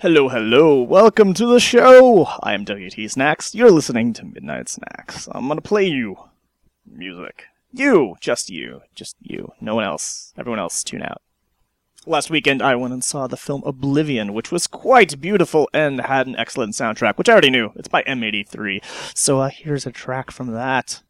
Hello, hello, welcome to the show! I am WT Snacks, you're listening to Midnight Snacks. I'm gonna play you music. You! Just you. Just you. No one else. Everyone else, tune out. Last weekend, I went and saw the film Oblivion, which was quite beautiful and had an excellent soundtrack, which I already knew. It's by M83. So uh, here's a track from that.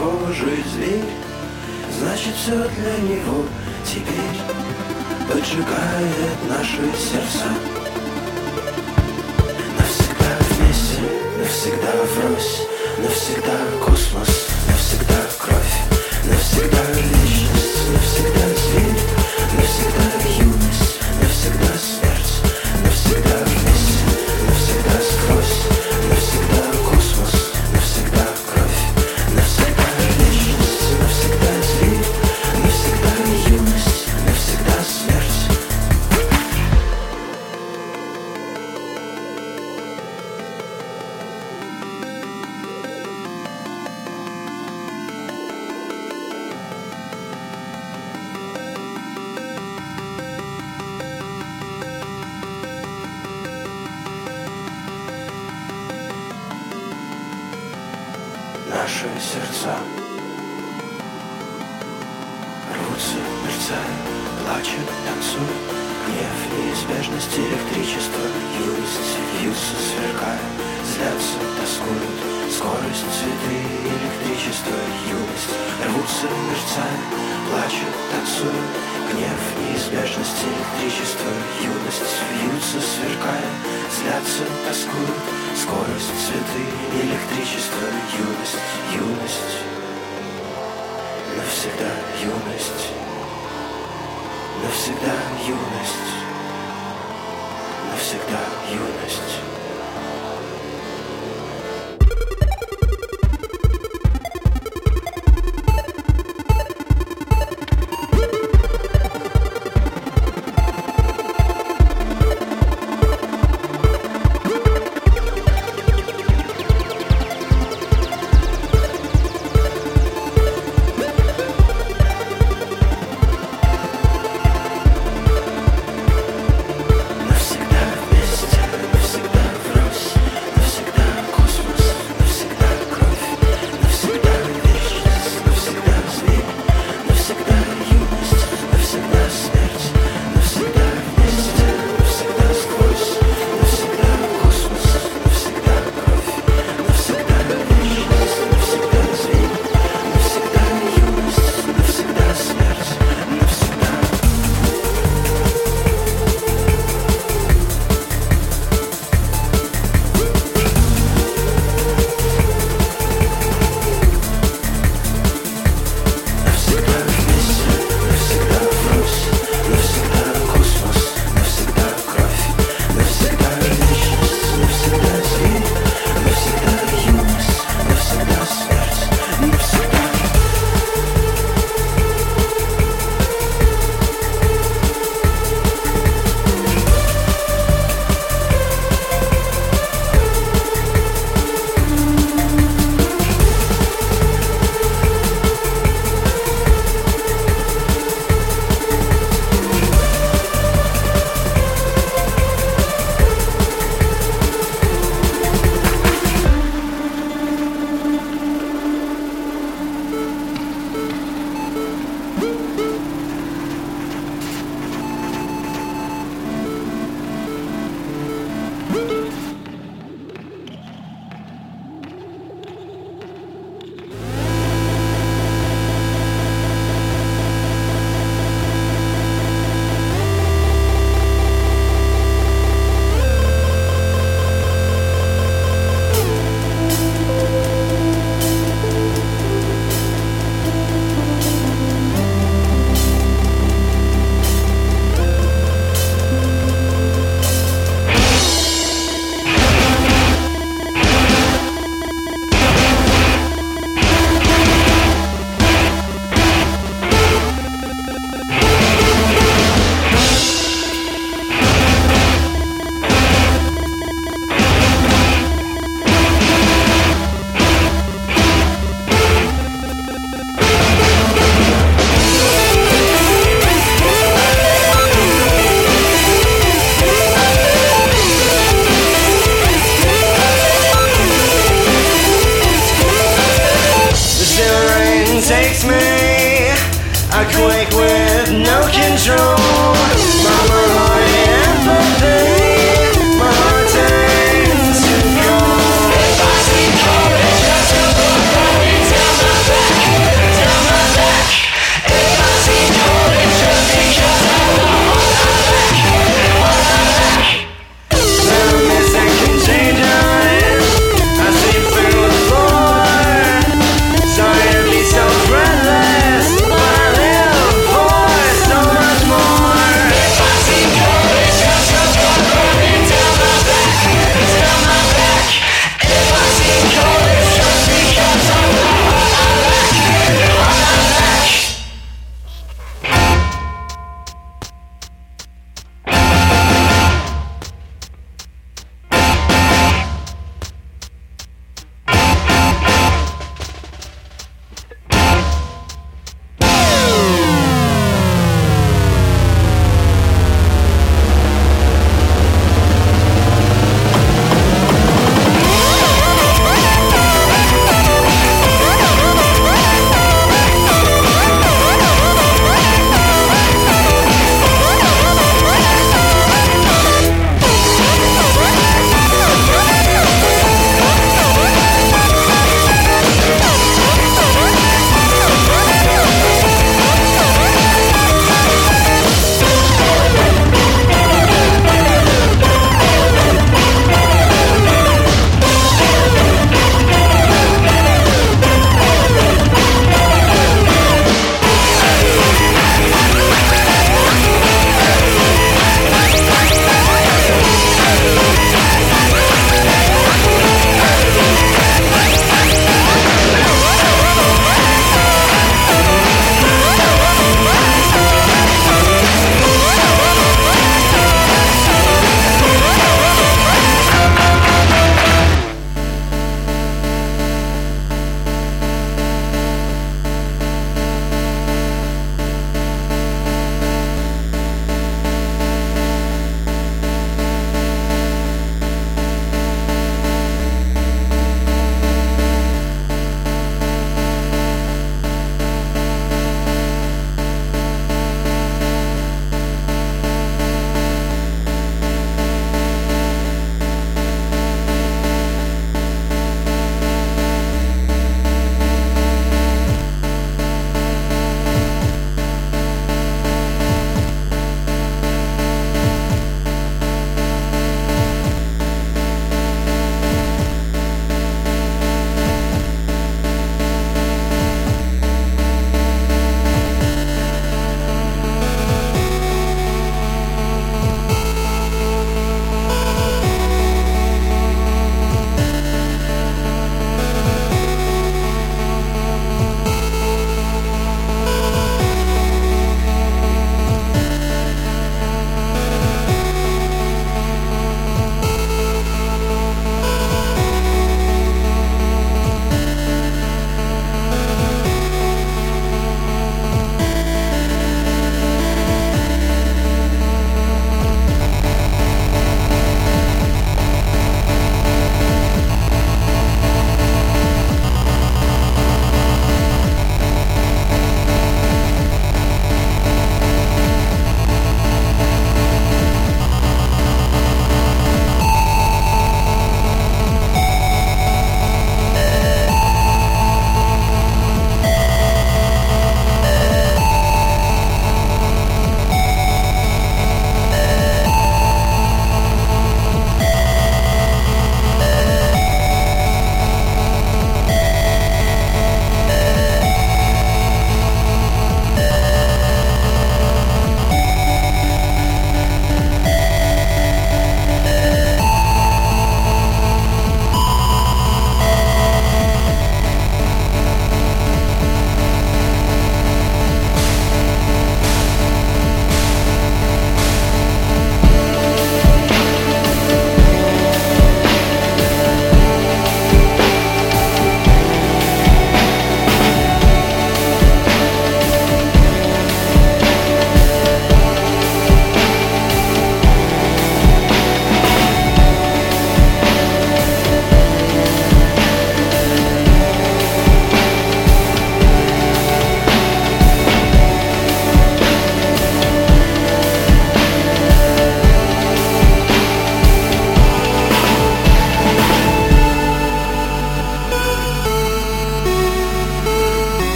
похожий зверь Значит, все для него теперь Поджигает наши сердца. Навсегда вместе, навсегда врозь Навсегда космос, навсегда кровь Навсегда личность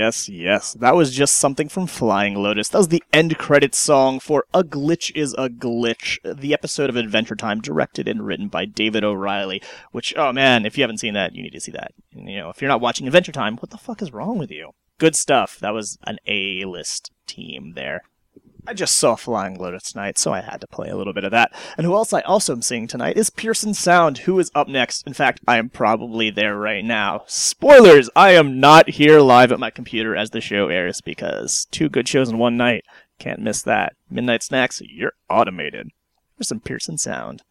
yes, yes. That was just something from Flying Lotus. That was the end credits song for A Glitch is a Glitch, the episode of Adventure Time directed and written by David O'Reilly. Which, oh man, if you haven't seen that, you need to see that. You know, if you're not watching Adventure Time, what the fuck is wrong with you? Good stuff. That was an A list team there. I just saw Flying Lotus tonight, so I had to play a little bit of that. And who else I also am seeing tonight is Pearson Sound, who is up next. In fact, I am probably there right now. Spoilers! I am not here live at my computer as the show airs because two good shows in one night. Can't miss that. Midnight Snacks, you're automated. Here's some Pearson Sound.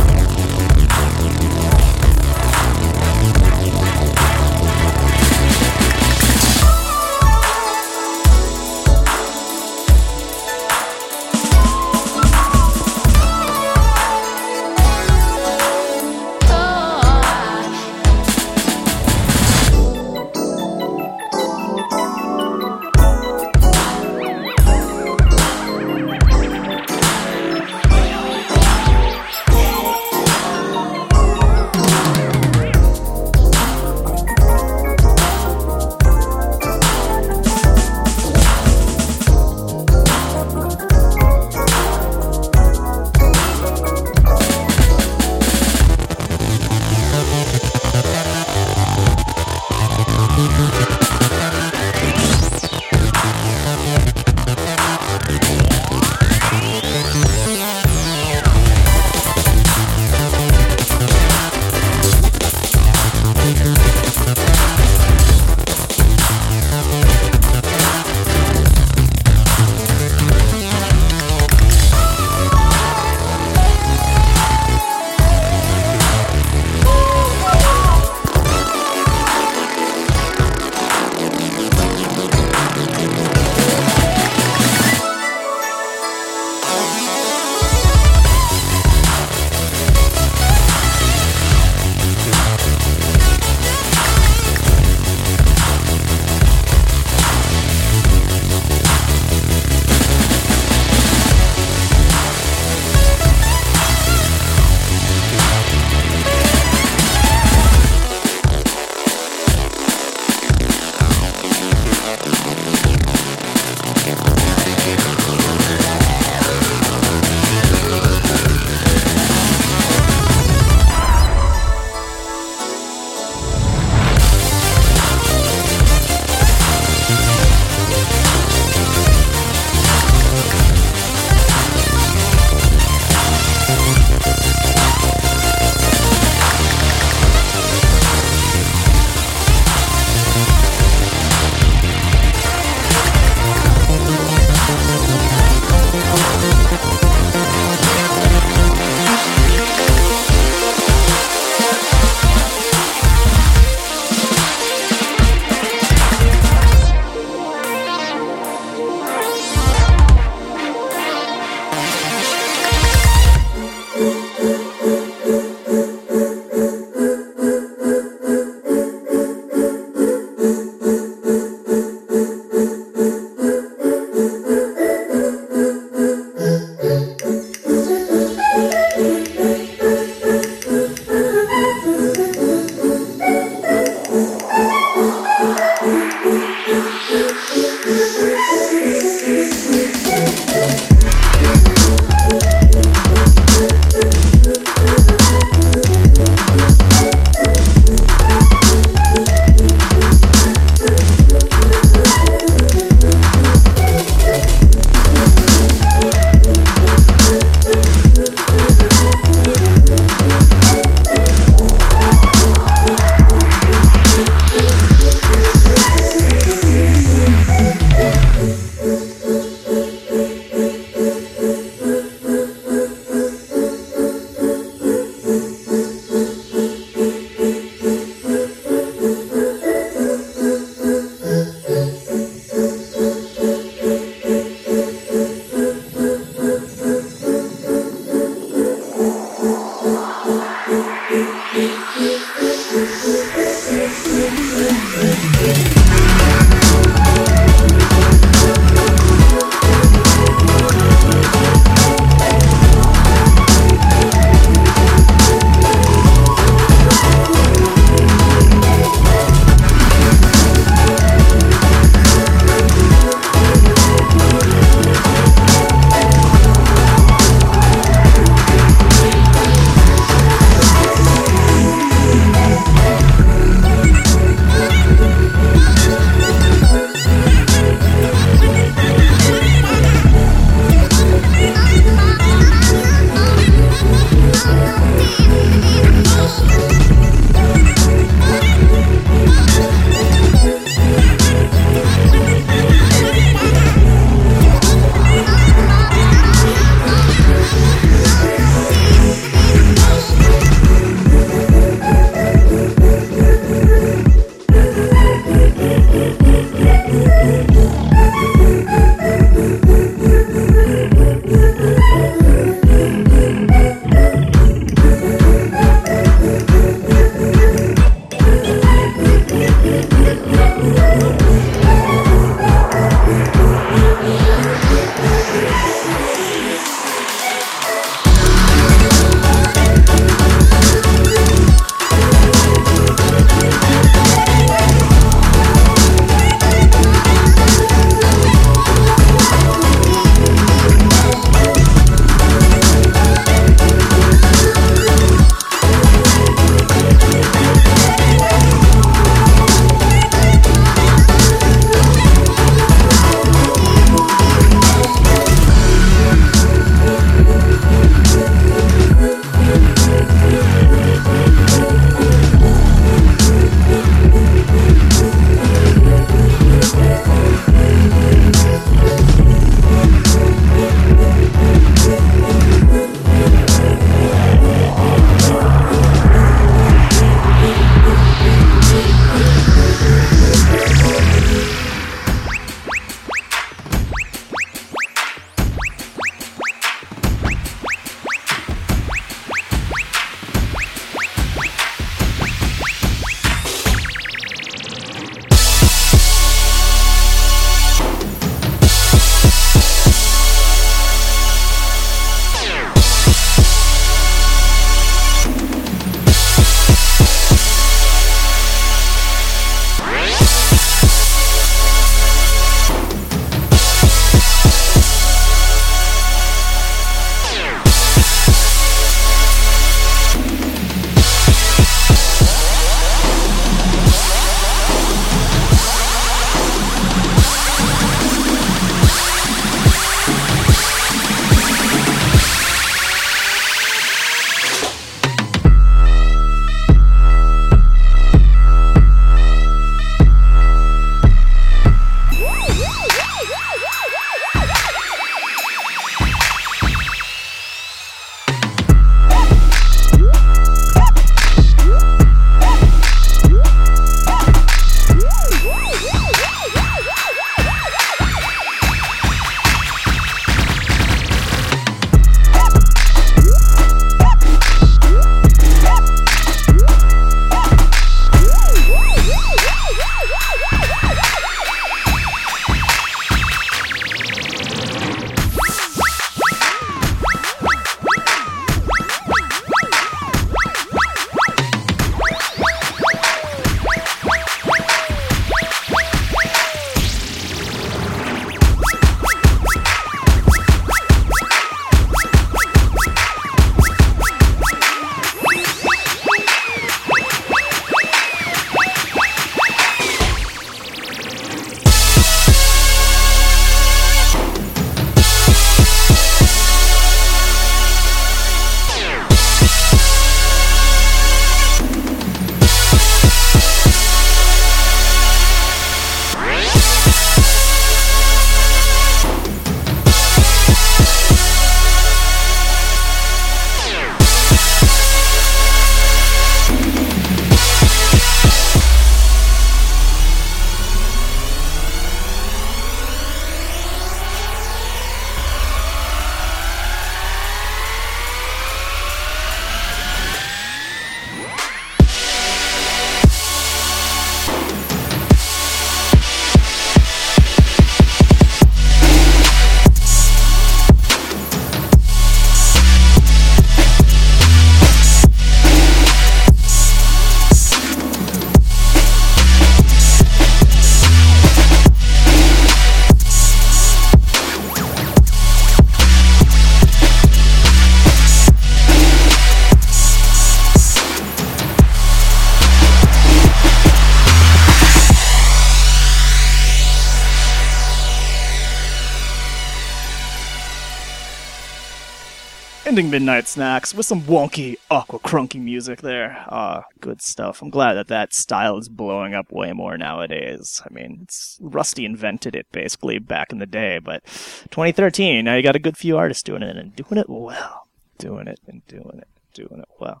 Midnight Snacks with some wonky, aqua crunky music there. Ah, good stuff. I'm glad that that style is blowing up way more nowadays. I mean, it's Rustie invented it basically back in the day, but 2013, now you got a good few artists doing it and doing it well. Doing it and doing it, doing it well.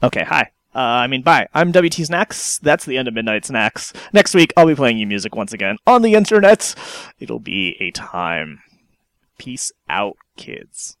Okay, hi. Uh, I mean, bye. I'm WT Snacks. That's the end of Midnight Snacks. Next week, I'll be playing you music once again on the internet. It'll be a time. Peace out, kids.